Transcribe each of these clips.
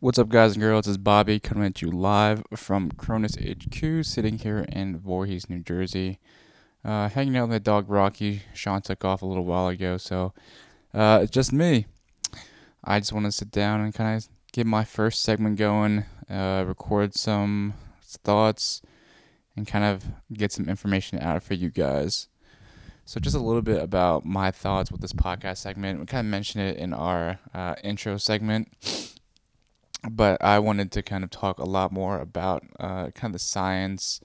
What's up, guys and girls? It's Bobby coming at you live from Cronus HQ, sitting here in Voorhees, New Jersey. Uh, hanging out with my dog Rocky. Sean took off a little while ago, so uh, it's just me. I just want to sit down and kind of get my first segment going, uh, record some thoughts, and kind of get some information out for you guys. So, just a little bit about my thoughts with this podcast segment. We kind of mentioned it in our uh, intro segment but I wanted to kind of talk a lot more about uh, kind of the science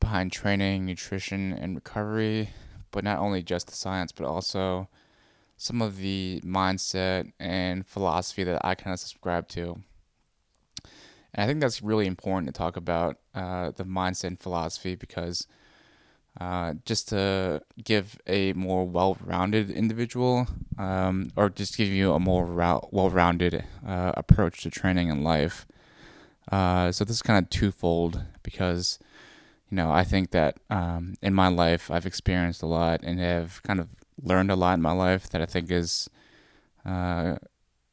behind training, nutrition, and recovery, but not only just the science, but also some of the mindset and philosophy that I kind of subscribe to. And I think that's really important to talk about uh, the mindset and philosophy because uh, just to give a more well-rounded individual, um, or just give you a more well-rounded uh, approach to training in life. Uh, so this is kind of twofold because, you know, I think that um, in my life I've experienced a lot and have kind of learned a lot in my life that I think is uh,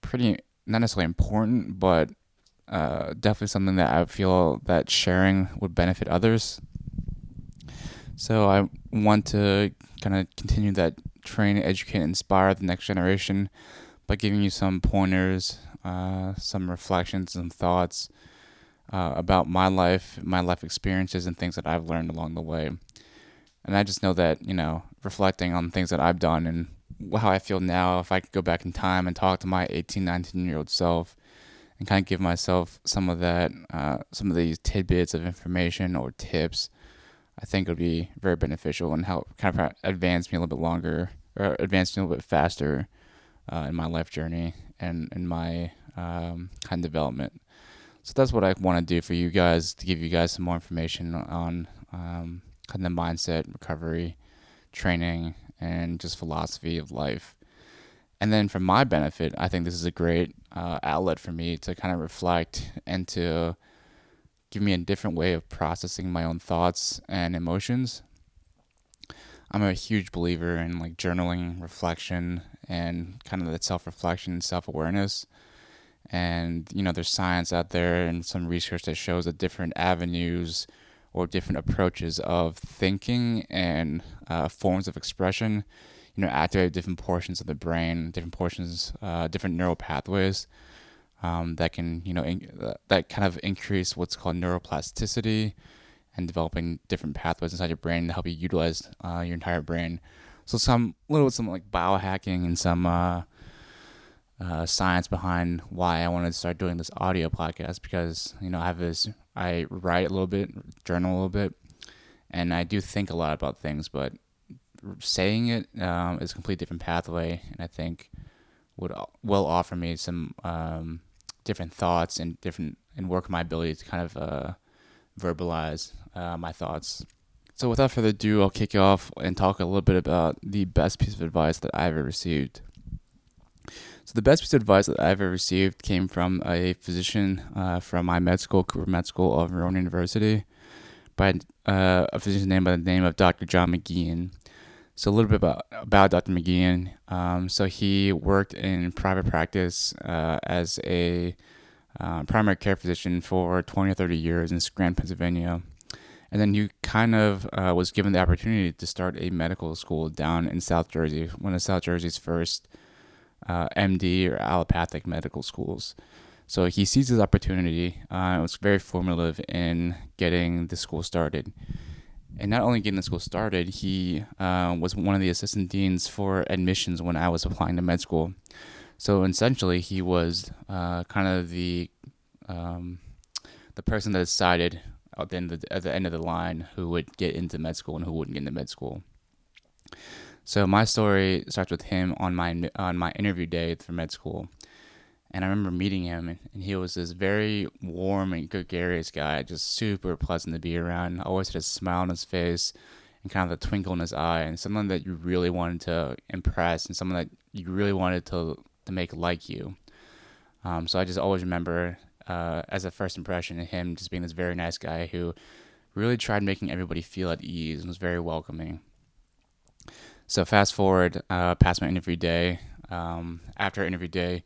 pretty not necessarily important, but uh, definitely something that I feel that sharing would benefit others so I want to kind of continue that train, educate, inspire the next generation by giving you some pointers, uh, some reflections, some thoughts uh, about my life, my life experiences, and things that I've learned along the way. And I just know that, you know, reflecting on things that I've done and how I feel now, if I could go back in time and talk to my 18, 19 year old self and kind of give myself some of that, uh, some of these tidbits of information or tips I think it would be very beneficial and help kind of advance me a little bit longer or advance me a little bit faster uh, in my life journey and in my um, kind of development. So that's what I want to do for you guys to give you guys some more information on um, kind of mindset, recovery, training, and just philosophy of life. And then for my benefit, I think this is a great uh, outlet for me to kind of reflect and to give me a different way of processing my own thoughts and emotions. I'm a huge believer in like journaling, reflection, and kind of that self reflection and self awareness. And, you know, there's science out there and some research that shows that different avenues or different approaches of thinking and uh, forms of expression, you know, activate different portions of the brain, different portions, uh, different neural pathways um, that can you know in, uh, that kind of increase what's called neuroplasticity and developing different pathways inside your brain to help you utilize uh, your entire brain. So some little some like biohacking and some uh, uh, science behind why I wanted to start doing this audio podcast because you know I have this I write a little bit, journal a little bit, and I do think a lot about things, but saying it um, is a completely different pathway, and I think would will offer me some um, different thoughts and different and work my ability to kind of uh, verbalize uh, my thoughts. So without further ado, I'll kick off and talk a little bit about the best piece of advice that I've ever received. So the best piece of advice that I've ever received came from a physician uh, from my med school, Cooper Med School of Rowan University, by uh, a physician named by the name of Dr. John McGeehan. So a little bit about about Dr. McGeehan. Um, so he worked in private practice uh, as a uh, primary care physician for 20 or 30 years in Scranton, Pennsylvania. And then he kind of uh, was given the opportunity to start a medical school down in South Jersey, one of South Jersey's first uh, MD or allopathic medical schools. So he seized his opportunity. Uh, it was very formative in getting the school started and not only getting the school started, he uh, was one of the assistant deans for admissions when I was applying to med school. So essentially, he was uh, kind of the um, the person that decided at the, end of the, at the end of the line who would get into med school and who wouldn't get into med school. So my story starts with him on my on my interview day for med school. And I remember meeting him, and, he was this very warm and gregarious guy, just super pleasant to be around. Always had a smile on his face and kind of a twinkle in his eye, and someone that you really wanted to impress, and someone that you really wanted to to make like you. Um, so I just always remember, uh, as a first impression, of him just being this very nice guy who really tried making everybody feel at ease and was very welcoming. So fast forward uh, past my interview day. Um, after interview day,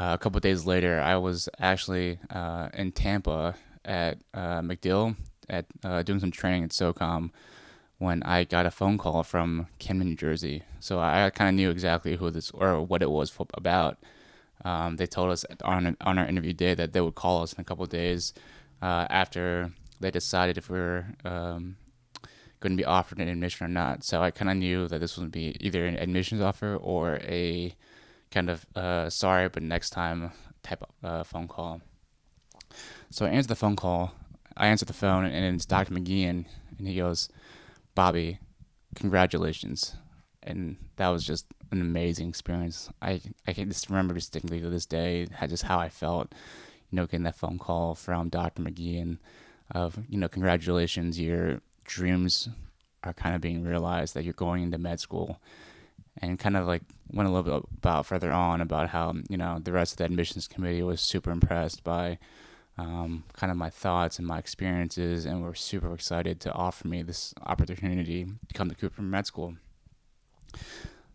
a couple days later, I was actually uh, in Tampa at uh, MacDill at uh, doing some training at SOCOM when I got a phone call from Camden, New Jersey. So I kind of knew exactly who this or what it was about. Um, they told us on on our interview day that they would call us in a couple days uh, after they decided if we were um, going to be offered an admission or not. So I kind of knew that this would be either an admissions offer or a kind of uh, sorry, but next time type of uh, phone call. So I answer the phone call. I answer the phone, and it's Dr. McGeehan, and he goes, Bobby, congratulations. And that was just an amazing experience. I, I can just remember distinctly to this day just how I felt, you know, getting that phone call from Dr. McGeehan of, you know, congratulations, your dreams are kind of being realized that you're going into med school and kind of like went a little bit about further on about how you know the rest of the admissions committee was super impressed by um, kind of my thoughts and my experiences and were super excited to offer me this opportunity to come to Cooper Med School.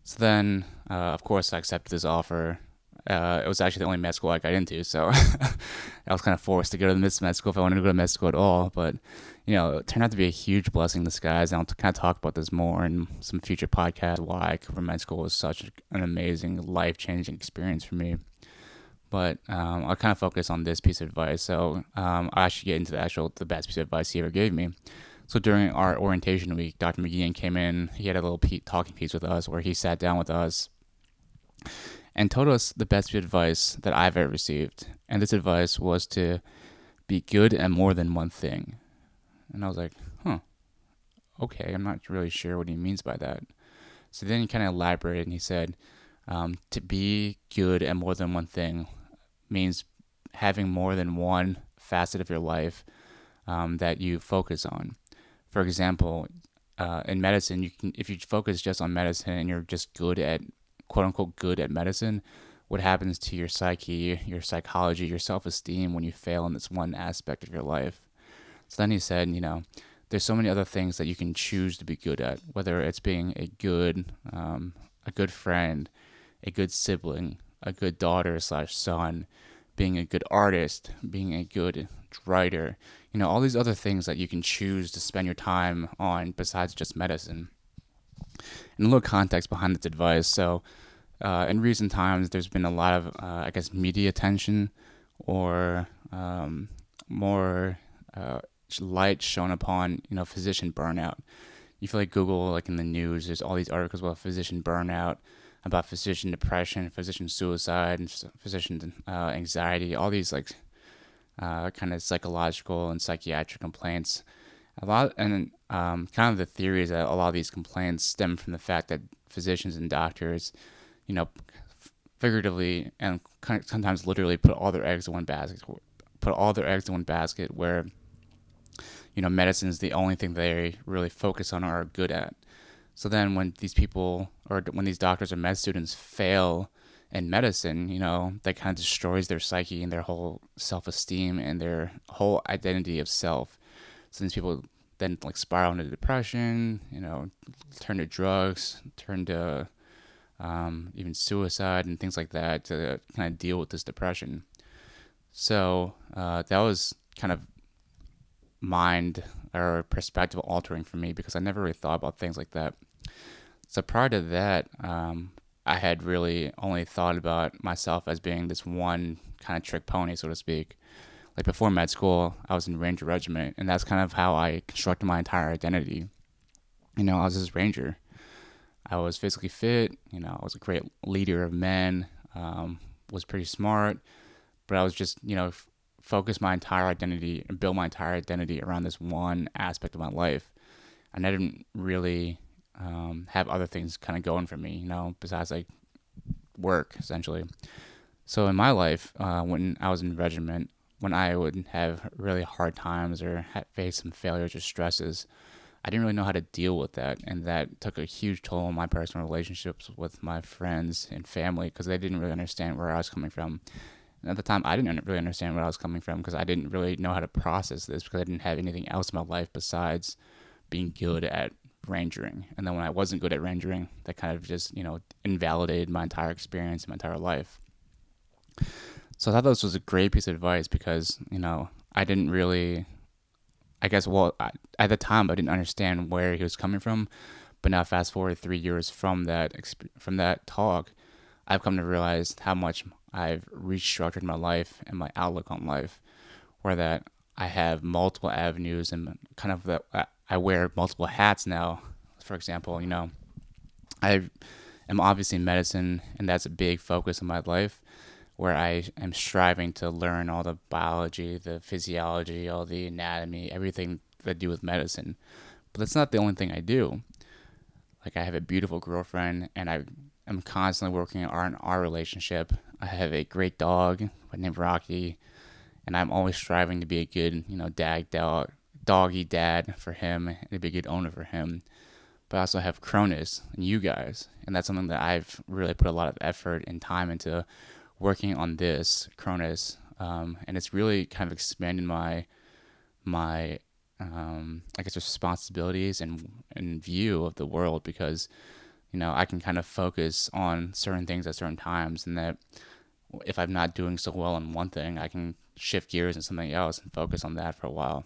So then, uh, of course, I accepted this offer uh, it was actually the only med school I got into, so I was kind of forced to go to the med school if I wanted to go to med school at all. But you know, it turned out to be a huge blessing in disguise. And I'll kind of talk about this more in some future podcasts. Why Cooper Med School was such an amazing, life changing experience for me. But um, I'll kind of focus on this piece of advice. So um, I actually get into the actual the best piece of advice he ever gave me. So during our orientation week, Dr. McGeehan came in. He had a little talking piece with us where he sat down with us and told us the best advice that I've ever received. And this advice was to be good at more than one thing. And I was like, huh, okay, I'm not really sure what he means by that. So then he kind of elaborated and he said, um, to be good at more than one thing means having more than one facet of your life um, that you focus on. For example, uh, in medicine, you can if you focus just on medicine and you're just good at quote unquote good at medicine, what happens to your psyche, your psychology, your self esteem when you fail in this one aspect of your life. So then he said, you know, there's so many other things that you can choose to be good at, whether it's being a good, um, a good friend, a good sibling, a good daughter slash son, being a good artist, being a good writer, you know, all these other things that you can choose to spend your time on besides just medicine and a little context behind this advice. So, uh, in recent times, there's been a lot of, uh, I guess, media attention or um, more uh, light shown upon, you know, physician burnout. You feel like Google, like in the news, there's all these articles about physician burnout, about physician depression, physician suicide, physician uh, anxiety, all these like uh, kind of psychological and psychiatric complaints a lot and um, kind of the theory is that a lot of these complaints stem from the fact that physicians and doctors, you know, figuratively and sometimes literally put all their eggs in one basket, put all their eggs in one basket where, you know, medicine is the only thing they really focus on or are good at. So then when these people or when these doctors or med students fail in medicine, you know, that kind of destroys their psyche and their whole self esteem and their whole identity of self these people then like spiral into depression, you know, turn to drugs, turn to um, even suicide and things like that to kind of deal with this depression. So uh, that was kind of mind or perspective altering for me because I never really thought about things like that. So prior to that, um, I had really only thought about myself as being this one kind of trick pony, so to speak like before med school, I was in Ranger Regiment, and that's kind of how I constructed my entire identity. You know, I was this Ranger. I was physically fit. You know, I was a great leader of men. Um, was pretty smart, but I was just you know f- focused my entire identity and build my entire identity around this one aspect of my life, and I didn't really um, have other things kind of going for me. You know, besides like work essentially. So in my life, uh, when I was in regiment, when I would have really hard times or face some failures or stresses, I didn't really know how to deal with that. And that took a huge toll on my personal relationships with my friends and family because they didn't really understand where I was coming from. And at the time, I didn't really understand where I was coming from because I didn't really know how to process this because I didn't have anything else in my life besides being good at rangering. And then when I wasn't good at rangering, that kind of just, you know, invalidated my entire experience, and my entire life. So I thought this was a great piece of advice because, you know, I didn't really, I guess, well, I, at the time, I didn't understand where he was coming from. But now, fast forward three years from that from that talk, I've come to realize how much I've restructured my life and my outlook on life, where that I have multiple avenues and kind of that I wear multiple hats now. For example, you know, I am obviously in medicine, and that's a big focus in my life where I am striving to learn all the biology, the physiology, all the anatomy, everything that do with medicine. But that's not the only thing I do. Like I have a beautiful girlfriend, and I am constantly working on our relationship. I have a great dog named Rocky, and I'm always striving to be a good, you know, dad dog, doggy dad for him, and to be a good owner for him. But I also have Cronus and you guys, and that's something that I've really put a lot of effort and time into working on this Cronus, um, and it's really kind of expanded my my um, I guess responsibilities and and view of the world because you know I can kind of focus on certain things at certain times, and that if I'm not doing so well in one thing, I can shift gears into something else and focus on that for a while.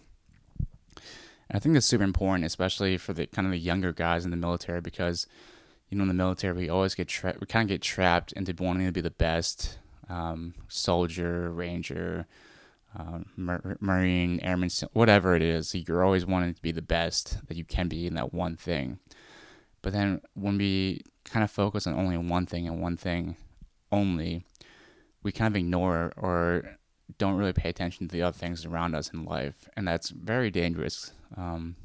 And I think that's super important, especially for the kind of the younger guys in the military, because you know in the military we always get tra- we kind of get trapped into wanting to be the best um, soldier, ranger, uh, mar- marine, airman, whatever it is. You're always wanting to be the best that you can be in that one thing. But then when we kind of focus on only one thing and one thing only, we kind of ignore or don't really pay attention to the other things around us in life, and that's very dangerous. Um,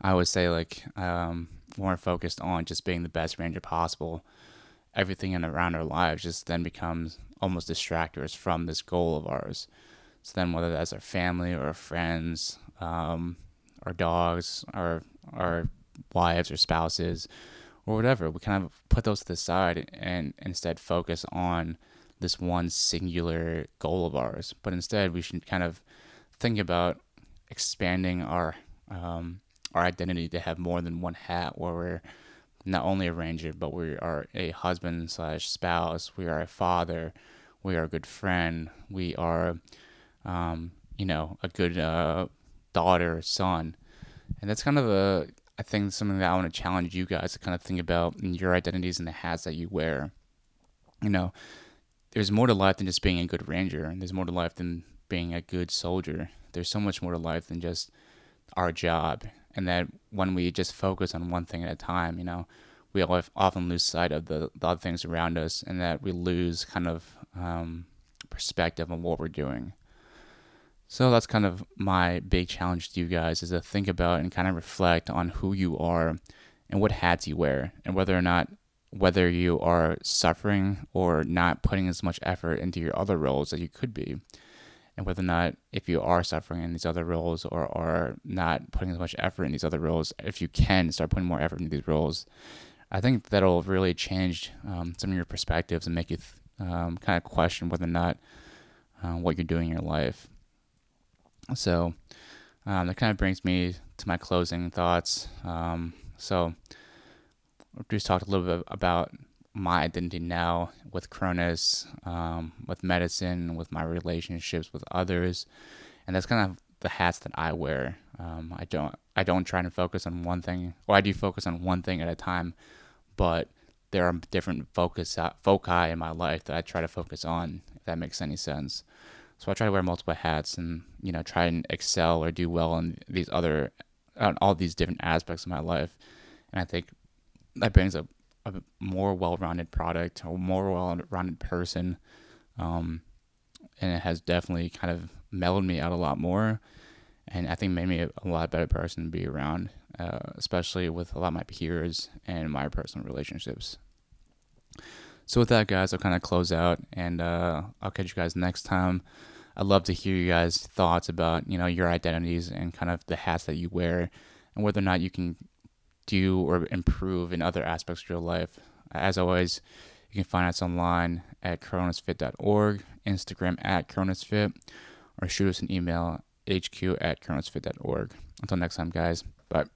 I would say like um, more focused on just being the best ranger possible everything in around our lives just then becomes almost distractors from this goal of ours. So then, whether that's our family or our friends, um, our dogs, our our wives or spouses, or whatever, we kind of put those to the side and instead focus on this one singular goal of ours. But instead, we should kind of think about expanding our um, our identity to have more than one hat, where we're not only a ranger, but we are a husband slash spouse. We are a father. We are a good friend. We are, um, you know, a good uh, daughter, son, and that's kind of a I think something that I want to challenge you guys to kind of think about in your identities and the hats that you wear. You know, there's more to life than just being a good ranger, and there's more to life than being a good soldier. There's so much more to life than just our job and that when we just focus on one thing at a time, you know, we often lose sight of the, the other things around us, and that we lose kind of um, perspective on what we're doing. So that's kind of my big challenge to you guys is to think about and kind of reflect on who you are and what hats you wear, and whether or not whether you are suffering or not putting as much effort into your other roles as you could be and whether or not if you are suffering in these other roles or are not putting as much effort in these other roles, if you can start putting more effort into these roles, I think that'll really change um, some of your perspectives and make you th- um, kind of question whether or not uh, what you're doing in your life. So um, that kind of brings me to my closing thoughts. Um, so we just talked a little bit about my identity now with Cronus, um, with medicine, with my relationships with others, and that's kind of the hats that I wear. Um, I don't I don't try to focus on one thing, or I do focus on one thing at a time, but there are different focus uh, foci in my life that I try to focus on. If that makes any sense. So I try to wear multiple hats and you know try and excel or do well in these other, on all these different aspects of my life, and I think that brings up a more well-rounded product, a more well-rounded person, um, and it has definitely kind of mellowed me out a lot more, and I think made me a, lot better person to be around, uh, especially with a lot of my peers and my personal relationships. So with that, guys, I'll kind of close out, and uh, I'll catch you guys next time. I'd love to hear you guys' thoughts about you know your identities and kind of the hats that you wear, and whether or not you can do or improve in other aspects of your life. As always, you can find us online at cronusfit.org, Instagram at cronusfit, or shoot us an email hq at cronusfit.org. Until next time, guys. Bye.